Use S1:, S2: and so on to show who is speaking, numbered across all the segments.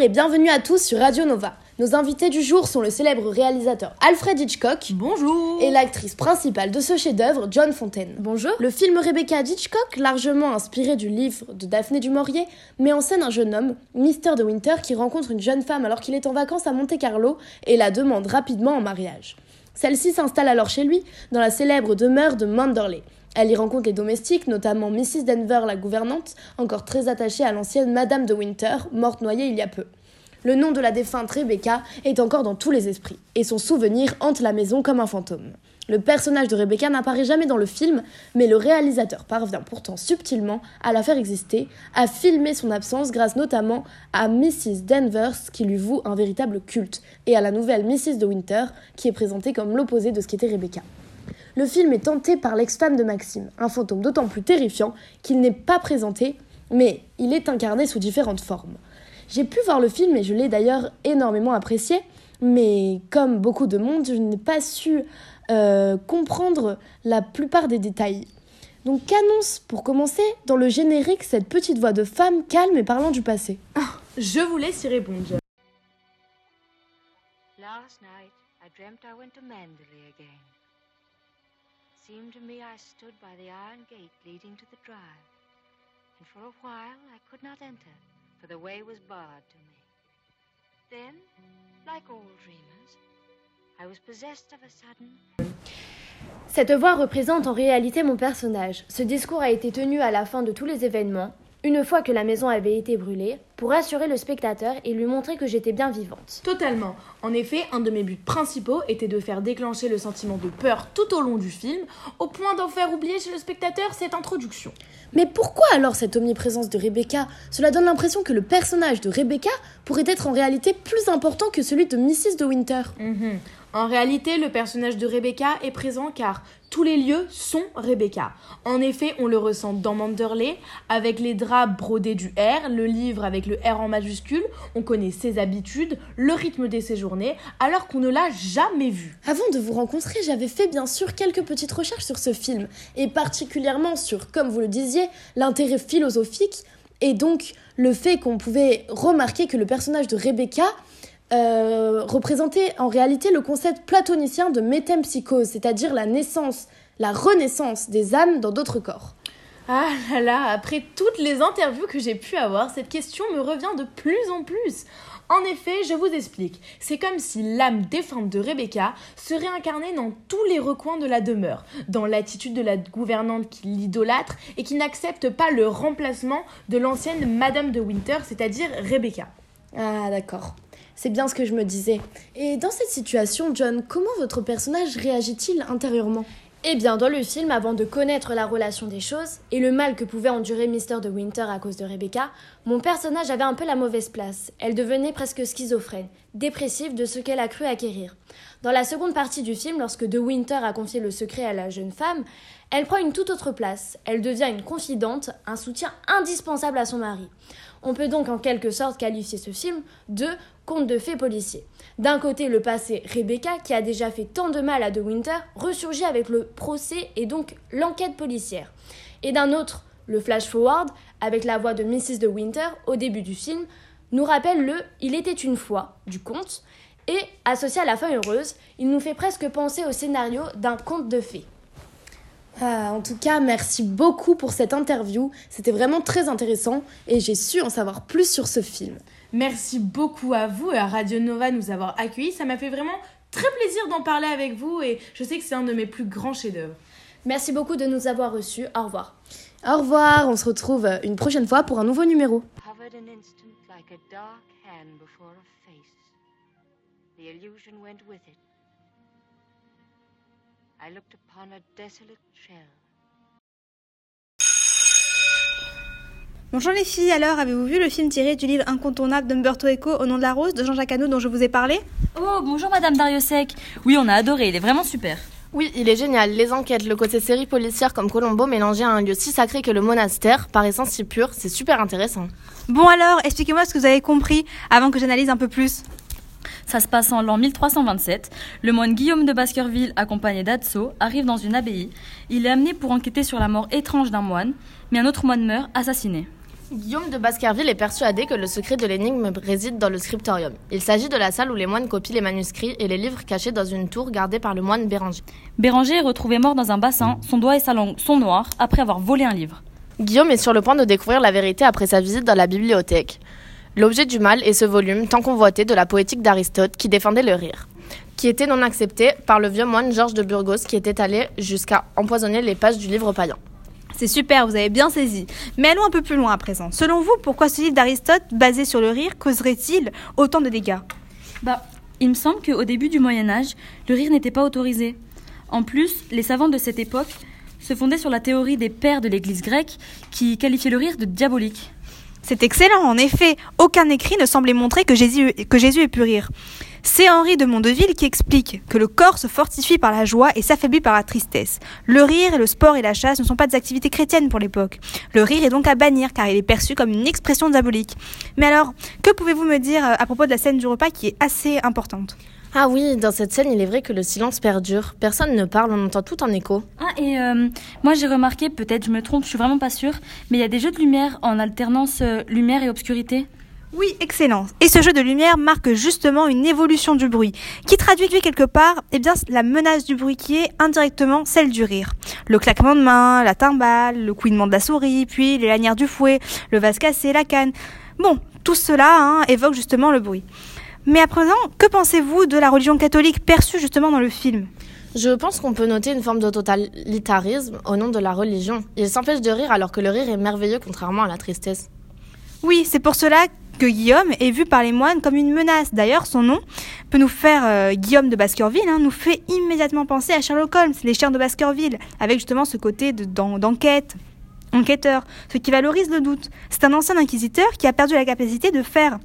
S1: et bienvenue à tous sur Radio Nova. Nos invités du jour sont le célèbre réalisateur Alfred Hitchcock.
S2: Bonjour
S1: Et l'actrice principale de ce chef-d'œuvre, John Fontaine.
S2: Bonjour
S1: Le film Rebecca d'Hitchcock, largement inspiré du livre de Daphné du Maurier, met en scène un jeune homme, Mr. de Winter, qui rencontre une jeune femme alors qu'il est en vacances à Monte Carlo et la demande rapidement en mariage. Celle-ci s'installe alors chez lui, dans la célèbre demeure de Manderley. Elle y rencontre les domestiques, notamment Mrs. Denver, la gouvernante, encore très attachée à l'ancienne Madame de Winter, morte noyée il y a peu. Le nom de la défunte Rebecca est encore dans tous les esprits, et son souvenir hante la maison comme un fantôme. Le personnage de Rebecca n'apparaît jamais dans le film, mais le réalisateur parvient pourtant subtilement à la faire exister, à filmer son absence grâce notamment à Mrs. Danvers qui lui voue un véritable culte, et à la nouvelle Mrs. de Winter qui est présentée comme l'opposé de ce qu'était Rebecca. Le film est tenté par l'ex-femme de Maxime, un fantôme d'autant plus terrifiant qu'il n'est pas présenté, mais il est incarné sous différentes formes. J'ai pu voir le film et je l'ai d'ailleurs énormément apprécié, mais comme beaucoup de monde, je n'ai pas su euh, comprendre la plupart des détails. Donc qu'annonce, pour commencer, dans le générique cette petite voix de femme calme et parlant du passé?
S2: Je vous laisse y répondre.
S3: Last night, I dreamt I went to Mandalay again. Seemed to me I stood by the iron gate leading to the drive, and for a while I could not enter, for the way was barred to me. Then, like all dreamers, I was possessed of a sudden
S4: Cette voix représente en réalité mon personnage. Ce discours a été tenu à la fin de tous les événements, une fois que la maison avait été brûlée, pour rassurer le spectateur et lui montrer que j'étais bien vivante.
S2: Totalement. En effet, un de mes buts principaux était de faire déclencher le sentiment de peur tout au long du film, au point d'en faire oublier chez le spectateur cette introduction.
S1: Mais pourquoi alors cette omniprésence de Rebecca? Cela donne l'impression que le personnage de Rebecca pourrait être en réalité plus important que celui de Mrs. de Winter.
S2: Mhm. En réalité, le personnage de Rebecca est présent car tous les lieux sont Rebecca. En effet, on le ressent dans Manderley, avec les draps brodés du R, le livre avec le R en majuscule, on connaît ses habitudes, le rythme de ses journées, alors qu'on ne l'a jamais vu.
S1: Avant de vous rencontrer, j'avais fait bien sûr quelques petites recherches sur ce film, et particulièrement sur, comme vous le disiez, l'intérêt philosophique, et donc le fait qu'on pouvait remarquer que le personnage de Rebecca euh, représentait en réalité le concept platonicien de métempsychose, c'est-à-dire la naissance, la renaissance des âmes dans d'autres corps.
S2: Ah là là, après toutes les interviews que j'ai pu avoir, cette question me revient de plus en plus. En effet, je vous explique. C'est comme si l'âme défunte de Rebecca serait incarnée dans tous les recoins de la demeure, dans l'attitude de la gouvernante qui l'idolâtre et qui n'accepte pas le remplacement de l'ancienne Madame de Winter, c'est-à-dire Rebecca.
S1: Ah d'accord. C'est bien ce que je me disais. Et dans cette situation, John, comment votre personnage réagit-il intérieurement?
S4: Eh bien, dans le film, avant de connaître la relation des choses et le mal que pouvait endurer Mr. de Winter à cause de Rebecca, mon personnage avait un peu la mauvaise place. Elle devenait presque schizophrène, dépressive de ce qu'elle a cru acquérir. Dans la seconde partie du film, lorsque De Winter a confié le secret à la jeune femme, elle prend une toute autre place. Elle devient une confidente, un soutien indispensable à son mari. On peut donc en quelque sorte qualifier ce film de conte de fées policier. D'un côté, le passé Rebecca, qui a déjà fait tant de mal à De Winter, ressurgit avec le procès et donc l'enquête policière. Et d'un autre, le flash-forward, avec la voix de Mrs. De Winter au début du film, nous rappelle le Il était une fois du conte, et associé à la fin heureuse, il nous fait presque penser au scénario d'un conte de fées.
S1: Ah, en tout cas, merci beaucoup pour cette interview. C'était vraiment très intéressant et j'ai su en savoir plus sur ce film.
S2: Merci beaucoup à vous et à Radio Nova de nous avoir accueillis. Ça m'a fait vraiment très plaisir d'en parler avec vous et je sais que c'est un de mes plus grands chefs-d'œuvre.
S4: Merci beaucoup de nous avoir reçus. Au revoir.
S1: Au revoir, on se retrouve une prochaine fois pour un nouveau numéro.
S3: hovered an instant like a dark hand before a face. The illusion went with it. I looked upon a desolate shell.
S5: Bonjour les filles, alors avez-vous vu le film tiré du livre incontournable d'Umberto Eco au nom de la rose de Jean-Jacques Hano dont je vous ai parlé?
S6: Oh, bonjour Madame Dariussec. Oui, on a adoré, il est vraiment super.
S7: Oui, il est génial. Les enquêtes, le côté série policière comme Colombo mélangé à un lieu si sacré que le monastère, paraissant si pur, c'est super intéressant.
S5: Bon alors, expliquez-moi ce que vous avez compris avant que j'analyse un peu plus.
S6: Ça se passe en l'an 1327. Le moine Guillaume de Baskerville, accompagné d'Atso, arrive dans une abbaye. Il est amené pour enquêter sur la mort étrange d'un moine, mais un autre moine meurt, assassiné.
S7: Guillaume de Baskerville est persuadé que le secret de l'énigme réside dans le scriptorium. Il s'agit de la salle où les moines copient les manuscrits et les livres cachés dans une tour gardée par le moine Béranger.
S6: Béranger est retrouvé mort dans un bassin, son doigt et sa langue sont noirs après avoir volé un livre.
S7: Guillaume est sur le point de découvrir la vérité après sa visite dans la bibliothèque. L'objet du mal est ce volume tant convoité de la poétique d'Aristote qui défendait le rire, qui était non accepté par le vieux moine Georges de Burgos qui était allé jusqu'à empoisonner les pages du livre païen.
S5: C'est super, vous avez bien saisi. Mais allons un peu plus loin à présent. Selon vous, pourquoi ce livre d'Aristote, basé sur le rire, causerait-il autant de dégâts?
S6: Bah, il me semble qu'au début du Moyen Âge, le rire n'était pas autorisé. En plus, les savants de cette époque se fondaient sur la théorie des pères de l'Église grecque qui qualifiaient le rire de diabolique.
S5: C'est excellent, en effet. Aucun écrit ne semblait montrer que Jésus, que ait pu rire. C'est Henri de Mondeville qui explique que le corps se fortifie par la joie et s'affaiblit par la tristesse. Le rire, le sport et la chasse ne sont pas des activités chrétiennes pour l'époque. Le rire est donc à bannir car il est perçu comme une expression diabolique. Mais alors, que pouvez-vous me dire euh, à propos de la scène du repas qui est assez importante?
S7: Ah oui, dans cette scène, il est vrai que le silence perdure. Personne ne parle, on entend tout en écho.
S6: Ah, et euh, moi j'ai remarqué, peut-être je me trompe, je suis vraiment pas sûre, mais il y a des jeux de lumière en alternance euh, lumière et obscurité.
S5: Oui, excellent. Et ce jeu de lumière marque justement une évolution du bruit, qui traduit quelque part eh bien, la menace du bruit qui est indirectement celle du rire. Le claquement de main, la timbale, le couinement de la souris, puis les lanières du fouet, le vase cassé, la canne. Bon, tout cela hein, évoque justement le bruit. Mais à présent, que pensez-vous de la religion catholique perçue justement dans le film?
S7: Je pense qu'on peut noter une forme de totalitarisme au nom de la religion. Il s'empêche de rire alors que le rire est merveilleux contrairement à la tristesse.
S5: Oui, c'est pour cela que Guillaume est vu par les moines comme une menace. D'ailleurs, son nom peut nous faire, euh, Guillaume de Baskerville, hein, nous fait immédiatement penser à Sherlock Holmes, les chiens de Baskerville, avec justement ce côté de- d'en- d'enquête, enquêteur, ce qui valorise le doute. C'est un ancien inquisiteur qui a perdu la capacité de faire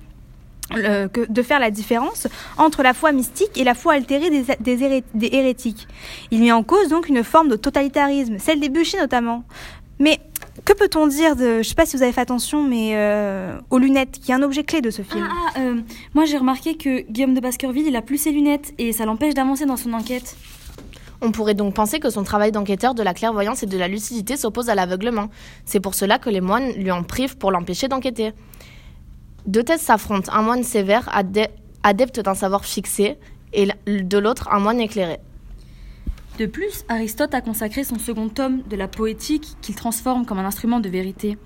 S5: le- que- de faire la différence entre la foi mystique et la foi altérée des, des, héré- des hérétiques. Il met en cause donc une forme de totalitarisme, celle des bûchers notamment. Mais que peut-on dire de, je sais pas si vous avez fait attention, mais euh, aux lunettes, qui est un objet clé de ce film.
S6: Ah, ah, euh, moi j'ai remarqué que Guillaume de Baskerville, il a plus ses lunettes et ça l'empêche d'avancer dans son enquête.
S7: On pourrait donc penser que son travail d'enquêteur de la clairvoyance et de la lucidité s'oppose à l'aveuglement. C'est pour cela que les moines lui en privent pour l'empêcher d'enquêter. Deux thèses s'affrontent, un moine sévère, adé- adepte d'un savoir fixé, et de l'autre un moine éclairé.
S6: De plus, Aristote a consacré son second tome de la poétique qu'il transforme comme un instrument de vérité.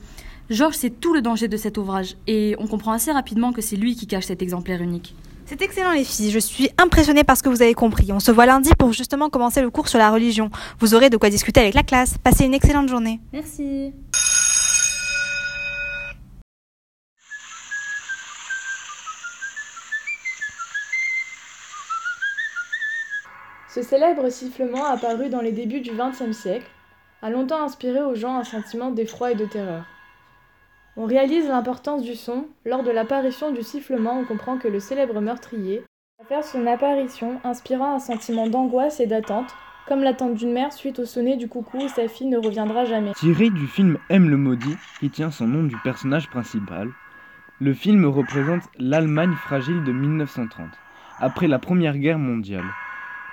S6: Georges sait tout le danger de cet ouvrage et on comprend assez rapidement que c'est lui qui cache cet exemplaire unique.
S5: C'est excellent les filles, je suis impressionnée par ce que vous avez compris. On se voit lundi pour justement commencer le cours sur la religion. Vous aurez de quoi discuter avec la classe. Passez une excellente journée.
S6: Merci.
S8: Ce célèbre sifflement apparu dans les débuts du XXe siècle a longtemps inspiré aux gens un sentiment d'effroi et de terreur. On réalise l'importance du son lors de l'apparition du sifflement, on comprend que le célèbre meurtrier va faire son apparition inspirant un sentiment d'angoisse et d'attente, comme l'attente d'une mère suite au sonnet du coucou où sa fille ne reviendra jamais.
S9: Tiré du film M le maudit, qui tient son nom du personnage principal, le film représente l'Allemagne fragile de 1930, après la Première Guerre mondiale,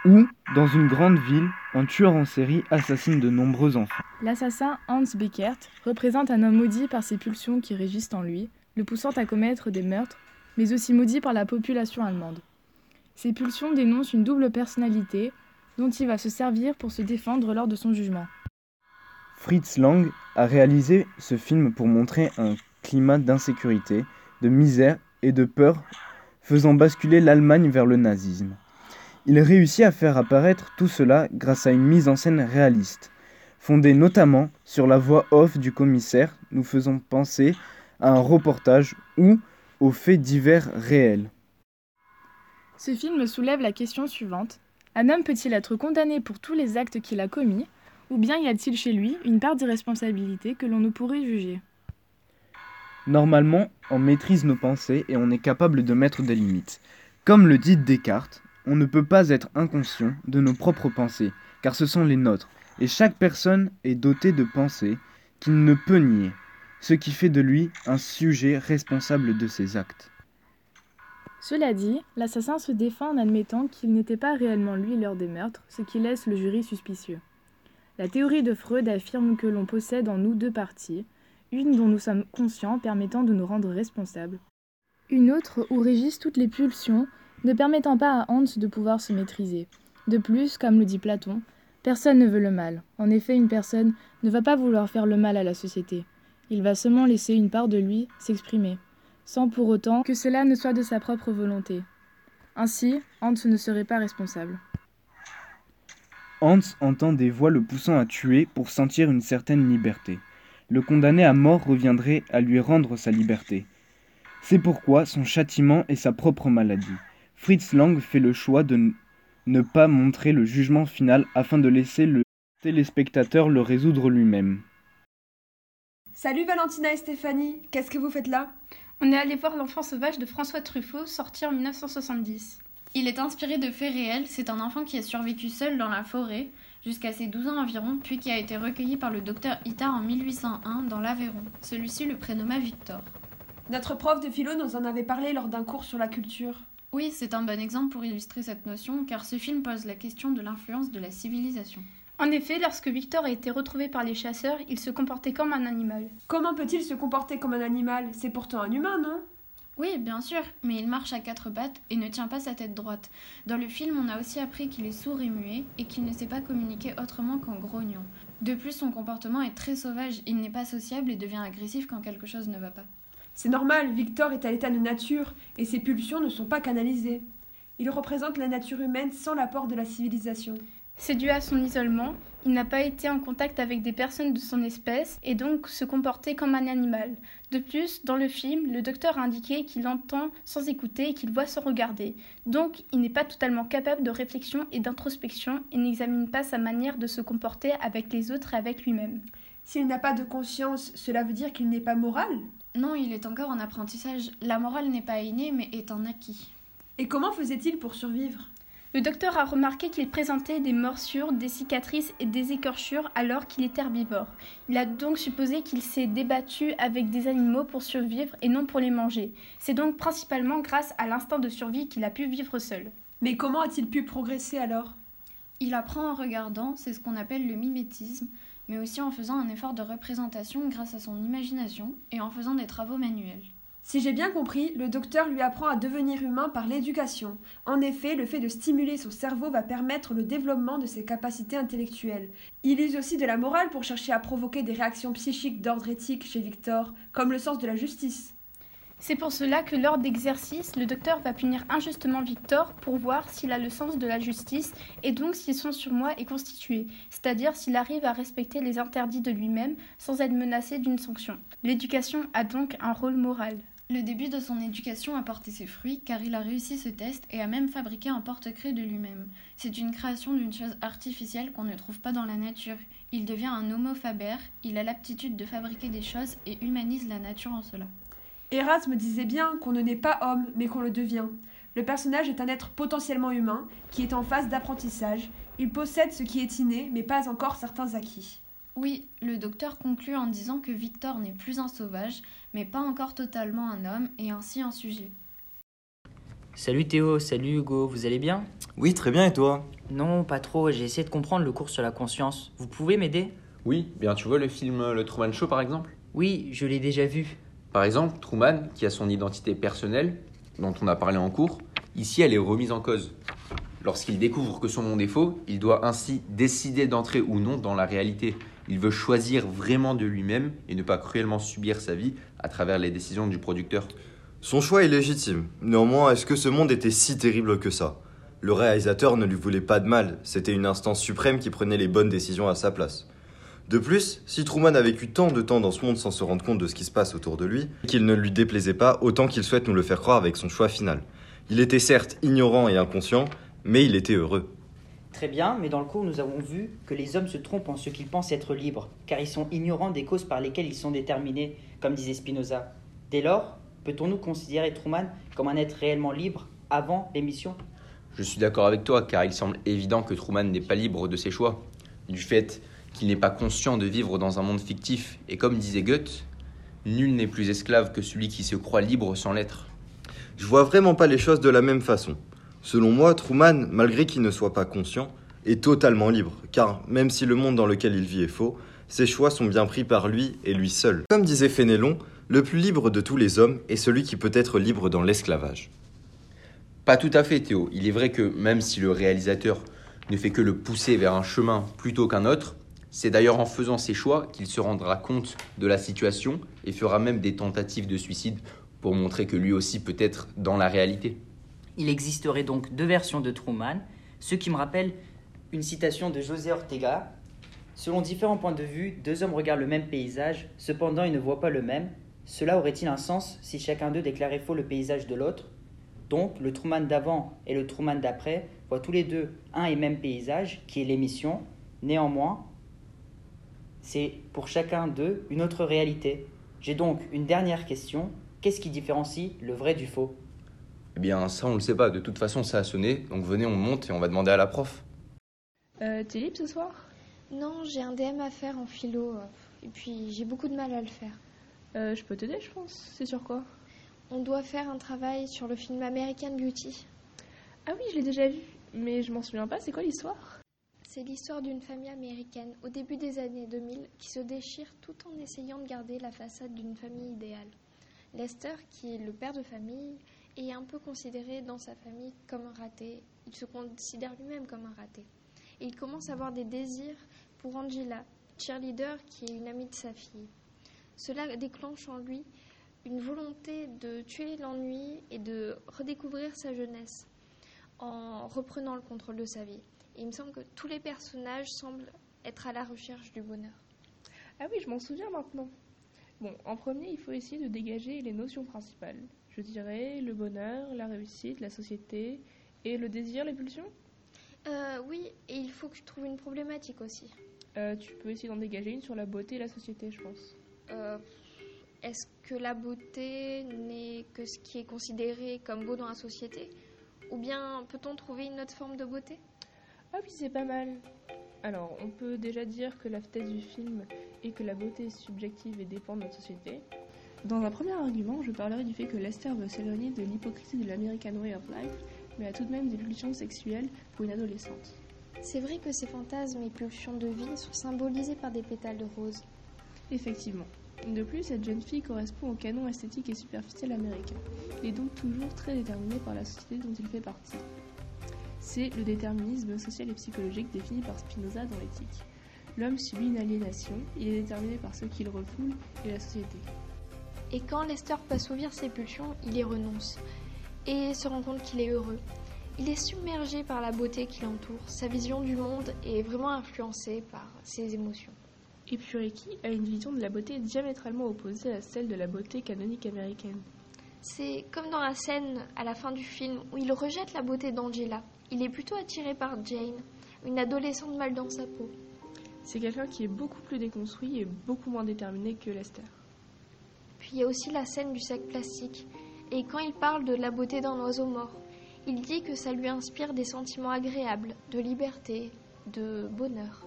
S9: où, dans une grande ville, un tueur en série assassine de nombreux enfants.
S8: L'assassin Hans Beckert représente un homme maudit par ses pulsions qui régissent en lui, le poussant à commettre des meurtres, mais aussi maudit par la population allemande. Ces pulsions dénoncent une double personnalité dont il va se servir pour se défendre lors de son jugement.
S9: Fritz Lang a réalisé ce film pour montrer un climat d'insécurité, de misère et de peur faisant basculer l'Allemagne vers le nazisme. Il réussit à faire apparaître tout cela grâce à une mise en scène réaliste, fondée notamment sur la voix off du commissaire, nous faisant penser à un reportage ou aux faits divers réels.
S8: Ce film soulève la question suivante. Un homme peut-il être condamné pour tous les actes qu'il a commis, ou bien y a-t-il chez lui une part d'irresponsabilité que l'on ne pourrait juger?
S9: Normalement, on maîtrise nos pensées et on est capable de mettre des limites. Comme le dit Descartes, on ne peut pas être inconscient de nos propres pensées, car ce sont les nôtres, et chaque personne est dotée de pensées qu'il ne peut nier, ce qui fait de lui un sujet responsable de ses actes.
S8: Cela dit, l'assassin se défend en admettant qu'il n'était pas réellement lui lors des meurtres, ce qui laisse le jury suspicieux. La théorie de Freud affirme que l'on possède en nous deux parties,
S10: une dont nous sommes conscients permettant de nous rendre responsables, une autre où régissent toutes les pulsions ne permettant pas à Hans de pouvoir se maîtriser. De plus, comme le dit Platon, personne ne veut le mal. En effet, une personne ne va pas vouloir faire le mal à la société. Il va seulement laisser une part de lui s'exprimer, sans pour autant que cela ne soit de sa propre volonté. Ainsi, Hans ne serait pas responsable.
S9: Hans entend des voix le poussant à tuer pour sentir une certaine liberté. Le condamné à mort reviendrait à lui rendre sa liberté. C'est pourquoi son châtiment est sa propre maladie. Fritz Lang fait le choix de ne pas montrer le jugement final afin de laisser le téléspectateur le résoudre lui-même.
S11: Salut Valentina et Stéphanie, qu'est-ce que vous faites là?
S12: On est allé voir L'enfant sauvage de François Truffaut, sorti en 1970.
S13: Il est inspiré de faits réels, c'est un enfant qui a survécu seul dans la forêt jusqu'à ses 12 ans environ, puis qui a été recueilli par le docteur Itard en 1801 dans l'Aveyron. Celui-ci le prénomma Victor.
S11: Notre prof de philo nous en avait parlé lors d'un cours sur la culture.
S13: Oui, c'est un bon exemple pour illustrer cette notion, car ce film pose la question de l'influence de la civilisation.
S12: En effet, lorsque Victor a été retrouvé par les chasseurs, il se comportait comme un animal.
S11: Comment peut-il se comporter comme un animal? C'est pourtant un humain, non?
S13: Oui, bien sûr, mais il marche à quatre pattes et ne tient pas sa tête droite. Dans le film, on a aussi appris qu'il est sourd et muet et qu'il ne sait pas communiquer autrement qu'en grognant. De plus, son comportement est très sauvage, il n'est pas sociable et devient agressif quand quelque chose ne va pas.
S11: C'est normal, Victor est à l'état de nature et ses pulsions ne sont pas canalisées. Il représente la nature humaine sans l'apport de la civilisation.
S12: C'est dû à son isolement, il n'a pas été en contact avec des personnes de son espèce et donc se comportait comme un animal. De plus, dans le film, le docteur a indiqué qu'il entend sans écouter et qu'il voit sans regarder. Donc, il n'est pas totalement capable de réflexion et d'introspection et n'examine pas sa manière de se comporter avec les autres et avec lui-même.
S11: S'il n'a pas de conscience, cela veut dire qu'il n'est pas moral?
S13: Non, il est encore en apprentissage. La morale n'est pas innée mais est un acquis.
S11: Et comment faisait-il pour survivre?
S12: Le docteur a remarqué qu'il présentait des morsures, des cicatrices et des écorchures alors qu'il était herbivore. Il a donc supposé qu'il s'est débattu avec des animaux pour survivre et non pour les manger. C'est donc principalement grâce à l'instinct de survie qu'il a pu vivre seul.
S11: Mais comment a-t-il pu progresser alors?
S13: Il apprend en regardant, c'est ce qu'on appelle le mimétisme, mais aussi en faisant un effort de représentation grâce à son imagination et en faisant des travaux manuels.
S11: Si j'ai bien compris, le docteur lui apprend à devenir humain par l'éducation. En effet, le fait de stimuler son cerveau va permettre le développement de ses capacités intellectuelles. Il use aussi de la morale pour chercher à provoquer des réactions psychiques d'ordre éthique chez Victor, comme le sens de la justice.
S12: C'est pour cela que lors d'exercices, le docteur va punir injustement Victor pour voir s'il a le sens de la justice et donc si son surmoi est constitué, c'est-à-dire s'il arrive à respecter les interdits de lui-même sans être menacé d'une sanction. L'éducation a donc un rôle moral.
S13: Le début de son éducation a porté ses fruits car il a réussi ce test et a même fabriqué un porte-clés de lui-même. C'est une création d'une chose artificielle qu'on ne trouve pas dans la nature. Il devient un homo faber, il a l'aptitude de fabriquer des choses et humanise la nature en cela.
S11: Erasme disait bien qu'on ne naît pas homme mais qu'on le devient. Le personnage est un être potentiellement humain qui est en phase d'apprentissage. Il possède ce qui est inné mais pas encore certains acquis.
S13: Oui, le docteur conclut en disant que Victor n'est plus un sauvage, mais pas encore totalement un homme, et ainsi un sujet.
S14: Salut Théo, salut Hugo, vous allez bien?
S15: Oui, très bien, et toi?
S14: Non, pas trop, j'ai essayé de comprendre le cours sur la conscience. Vous pouvez m'aider?
S16: Oui, bien tu vois le film Le Truman Show par exemple?
S14: Oui, je l'ai déjà vu.
S16: Par exemple, Truman, qui a son identité personnelle, dont on a parlé en cours, ici elle est remise en cause. Lorsqu'il découvre que son monde est faux, il doit ainsi décider d'entrer ou non dans la réalité. Il veut choisir vraiment de lui-même et ne pas cruellement subir sa vie à travers les décisions du producteur.
S15: Son choix est légitime. Néanmoins, est-ce que ce monde était si terrible que ça? Le réalisateur ne lui voulait pas de mal, c'était une instance suprême qui prenait les bonnes décisions à sa place. De plus, si Truman a vécu tant de temps dans ce monde sans se rendre compte de ce qui se passe autour de lui, qu'il ne lui déplaisait pas autant qu'il souhaite nous le faire croire avec son choix final. Il était certes ignorant et inconscient, mais il était heureux.
S14: Très bien, mais dans le cours, nous avons vu que les hommes se trompent en ce qu'ils pensent être libres, car ils sont ignorants des causes par lesquelles ils sont déterminés, comme disait Spinoza. Dès lors, peut-on nous considérer Truman comme un être réellement libre avant l'émission?
S16: Je suis d'accord avec toi, car il semble évident que Truman n'est pas libre de ses choix, du fait qu'il n'est pas conscient de vivre dans un monde fictif, et comme disait Goethe, nul n'est plus esclave que celui qui se croit libre sans l'être.
S15: Je vois vraiment pas les choses de la même façon. Selon moi, Truman, malgré qu'il ne soit pas conscient, est totalement libre, car même si le monde dans lequel il vit est faux, Ses choix sont bien pris par lui et lui seul. Comme disait Fénélon, le plus libre de tous les hommes est celui qui peut être libre dans l'esclavage.
S16: Pas tout à fait, Théo. Il est vrai que même si le réalisateur ne fait que le pousser vers un chemin plutôt qu'un autre, c'est d'ailleurs en faisant ses choix qu'il se rendra compte de la situation et fera même des tentatives de suicide pour montrer que lui aussi peut être dans la réalité.
S14: Il existerait donc deux versions de Truman, ce qui me rappelle une citation de José Ortega. Selon différents points de vue, deux hommes regardent le même paysage, cependant ils ne voient pas le même. Cela aurait-il un sens si chacun d'eux déclarait faux le paysage de l'autre? Donc, le Truman d'avant et le Truman d'après voient tous les deux un et même paysage, qui est l'émission. Néanmoins, c'est pour chacun d'eux une autre réalité. J'ai donc une dernière question. Qu'est-ce qui différencie le vrai du faux?
S16: Eh bien, ça, on ne le sait pas. De toute façon, ça a sonné. Donc venez, on monte et on va demander à la prof.
S10: Euh, T'es libre ce soir?
S17: Non, j'ai un DM à faire en philo. Et puis, j'ai beaucoup de mal à le faire.
S10: euh, Je peux t'aider, je pense. C'est sur quoi?
S17: On doit faire un travail sur le film American Beauty.
S10: Ah oui, je l'ai déjà vu. Mais je m'en souviens pas. C'est quoi l'histoire?
S17: C'est l'histoire d'une famille américaine au début des années 2000 qui se déchire tout en essayant de garder la façade d'une famille idéale. Lester, qui est le père de famille, est un peu considéré dans sa famille comme un raté. Il se considère lui-même comme un raté. Il commence à avoir des désirs pour Angela, cheerleader qui est une amie de sa fille. Cela déclenche en lui une volonté de tuer l'ennui et de redécouvrir sa jeunesse en reprenant le contrôle de sa vie. Il me semble que tous les personnages semblent être à la recherche du bonheur.
S10: Ah oui, je m'en souviens maintenant. Bon, en premier, il faut essayer de dégager les notions principales. Je dirais le bonheur, la réussite, la société et le désir, les pulsions.
S17: Euh, oui, et il faut que je trouve une problématique aussi.
S10: Euh, tu peux essayer d'en dégager une sur la beauté et la société, je pense.
S17: Euh, Est-ce que la beauté n'est que ce qui est considéré comme beau dans la société? Ou bien peut-on trouver une autre forme de beauté?
S10: Ah oui, c'est pas mal. Alors, on peut déjà dire que la thèse du film est que la beauté est subjective et dépend de notre société. Dans un premier argument, je parlerai du fait que Lester veut s'éloigner de l'hypocrisie de l'American Way of Life, mais a tout de même des pulsions sexuelles pour une adolescente.
S17: C'est vrai que ces fantasmes et pulsions de vie sont symbolisés par des pétales de rose.
S10: Effectivement. De plus, cette jeune fille correspond au canon esthétique et superficiel américain. Est donc toujours très déterminé par la société dont il fait partie. C'est le déterminisme social et psychologique défini par Spinoza dans l'éthique. L'homme subit une aliénation, il est déterminé par ce qu'il refoule et la société.
S17: Et quand Lester peut assouvir ses pulsions, il y renonce et se rend compte qu'il est heureux. Il est submergé par la beauté qui l'entoure. Sa vision du monde est vraiment influencée par ses émotions.
S10: Ricky a une vision de la beauté diamétralement opposée à celle de la beauté canonique américaine.
S17: C'est comme dans la scène à la fin du film où il rejette la beauté d'Angela. Il est plutôt attiré par Jane, une adolescente mal dans sa peau.
S10: C'est quelqu'un qui est beaucoup plus déconstruit et beaucoup moins déterminé que Lester.
S17: Puis il y a aussi la scène du sac plastique. Et quand il parle de la beauté d'un oiseau mort, il dit que ça lui inspire des sentiments agréables, de liberté, de bonheur.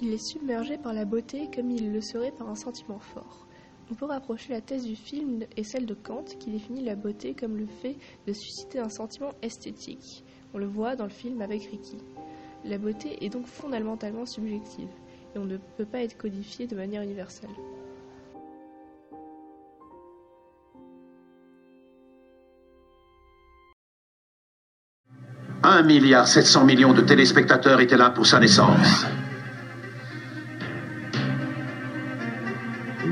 S10: Il est submergé par la beauté comme il le serait par un sentiment fort. On peut rapprocher la thèse du film et celle de Kant qui définit la beauté comme le fait de susciter un sentiment esthétique. On le voit dans le film avec Ricky. La beauté est donc fondamentalement subjective et on ne peut pas être codifiée de manière universelle.
S18: Un milliard 700 millions de téléspectateurs étaient là pour sa naissance.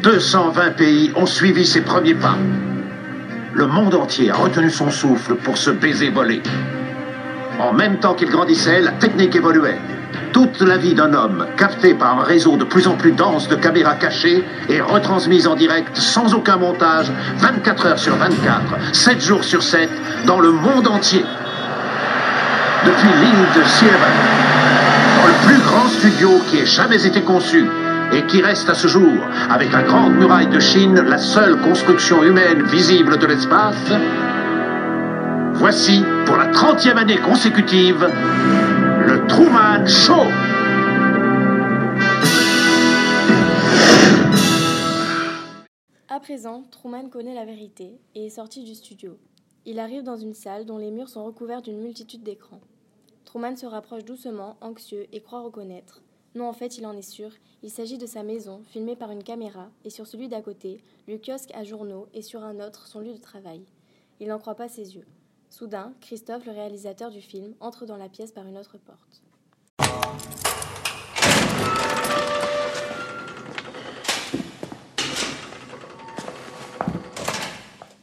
S18: 220 pays ont suivi ses premiers pas. Le monde entier a retenu son souffle pour ce baiser volé. En même temps qu'il grandissait, la technique évoluait. Toute la vie d'un homme, captée par un réseau de plus en plus dense de caméras cachées et retransmise en direct sans aucun montage, 24 heures sur 24, 7 jours sur 7, dans le monde entier. Depuis l'île de Sierra, dans le plus grand studio qui ait jamais été conçu et qui reste à ce jour, avec la grande muraille de Chine, la seule construction humaine visible de l'espace, voici, pour la 30e année consécutive, le Truman Show.
S4: À présent, Truman connaît la vérité et est sorti du studio. Il arrive dans une salle dont les murs sont recouverts d'une multitude d'écrans. Truman se rapproche doucement, anxieux, et croit reconnaître Non, en fait, il en est sûr. Il s'agit de sa maison, filmée par une caméra, et sur celui d'à côté, le kiosque à journaux, et sur un autre, son lieu de travail. Il n'en croit pas ses yeux. Soudain, Christophe, le réalisateur du film, entre dans la pièce par une autre porte.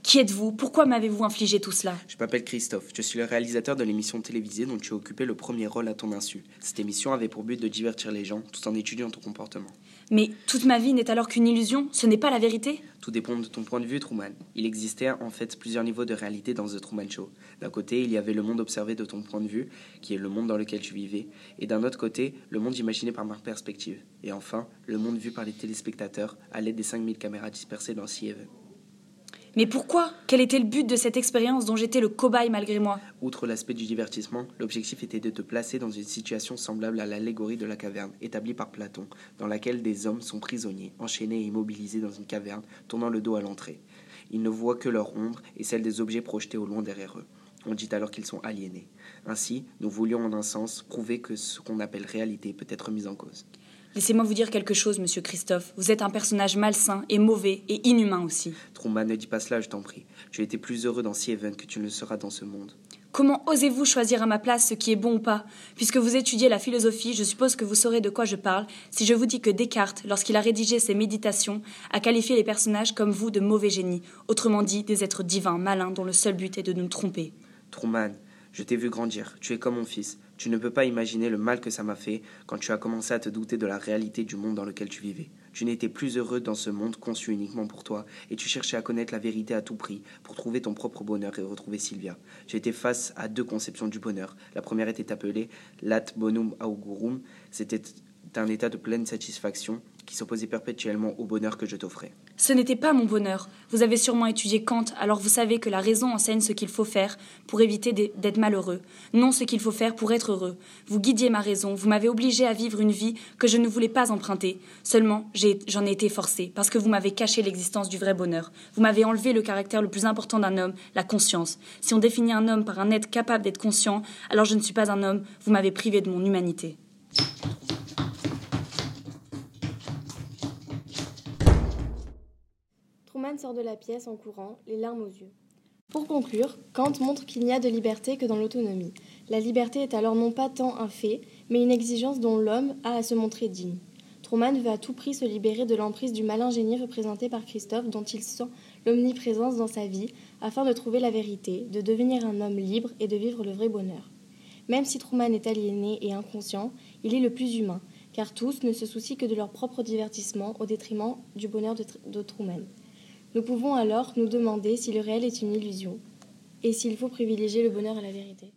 S19: Qui êtes-vous? Pourquoi m'avez-vous infligé tout cela?
S20: Je m'appelle Christophe, je suis le réalisateur de l'émission télévisée dont tu as occupé le premier rôle à ton insu. Cette émission avait pour but de divertir les gens tout en étudiant ton comportement.
S19: Mais toute ma vie n'est alors qu'une illusion Ce n'est pas la vérité
S20: Tout dépend de ton point de vue, Truman. Il existait en fait plusieurs niveaux de réalité dans The Truman Show. D'un côté, il y avait le monde observé de ton point de vue, qui est le monde dans lequel tu vivais, et d'un autre côté, le monde imaginé par ma perspective. Et enfin, le monde vu par les téléspectateurs à l'aide des 5000 caméras dispersées dans Sea.
S19: Mais pourquoi? Quel était le but de cette expérience dont j'étais le cobaye malgré moi?
S20: Outre l'aspect du divertissement, l'objectif était de te placer dans une situation semblable à l'allégorie de la caverne, établie par Platon, dans laquelle des hommes sont prisonniers, enchaînés et immobilisés dans une caverne, tournant le dos à l'entrée. Ils ne voient que leur ombre et celle des objets projetés au loin derrière eux. On dit alors qu'ils sont aliénés. Ainsi, nous voulions en un sens prouver que ce qu'on appelle réalité peut être mis en cause.
S19: Laissez-moi vous dire quelque chose, monsieur Christophe. Vous êtes un personnage malsain et mauvais et inhumain aussi.
S20: Truman, ne dis pas cela, je t'en prie. Tu as été plus heureux dans Sea que tu ne le seras dans ce monde.
S19: Comment osez-vous choisir à ma place ce qui est bon ou pas Puisque vous étudiez la philosophie, je suppose que vous saurez de quoi je parle si je vous dis que Descartes, lorsqu'il a rédigé ses méditations, a qualifié les personnages comme vous de mauvais génies, autrement dit des êtres divins, malins, dont le seul but est de nous tromper.
S20: Truman, je t'ai vu grandir, tu es comme mon fils. Tu ne peux pas imaginer le mal que ça m'a fait quand tu as commencé à te douter de la réalité du monde dans lequel tu vivais. Tu n'étais plus heureux dans ce monde conçu uniquement pour toi, et tu cherchais à connaître la vérité à tout prix pour trouver ton propre bonheur et retrouver Sylvia. J'ai été face à deux conceptions du bonheur. La première était appelée lat bonum augurum, c'était un état de pleine satisfaction qui s'opposait perpétuellement au bonheur que je t'offrais.
S19: Ce n'était pas mon bonheur. Vous avez sûrement étudié Kant, alors vous savez que la raison enseigne ce qu'il faut faire pour éviter d'être malheureux, non ce qu'il faut faire pour être heureux. Vous guidiez ma raison, vous m'avez obligé à vivre une vie que je ne voulais pas emprunter. Seulement, j'en ai, été forcé, parce que vous m'avez caché l'existence du vrai bonheur. Vous m'avez enlevé le caractère le plus important d'un homme, la conscience. Si on définit un homme par un être capable d'être conscient, alors je ne suis pas un homme, vous m'avez privé de mon humanité.
S4: Sort de la pièce en courant, les larmes aux yeux. Pour conclure, Kant montre qu'il n'y a de liberté que dans l'autonomie. La liberté est alors non pas tant un fait, mais une exigence dont l'homme a à se montrer digne. Truman veut à tout prix se libérer de l'emprise du malin génie représenté par Christophe dont il sent l'omniprésence dans sa vie afin de trouver la vérité, de devenir un homme libre et de vivre le vrai bonheur. Même si Truman est aliéné et inconscient, il est le plus humain, car tous ne se soucient que de leur propre divertissement au détriment du bonheur de, de Truman. Nous pouvons alors nous demander si le réel est une illusion et s'il faut privilégier le bonheur à la vérité.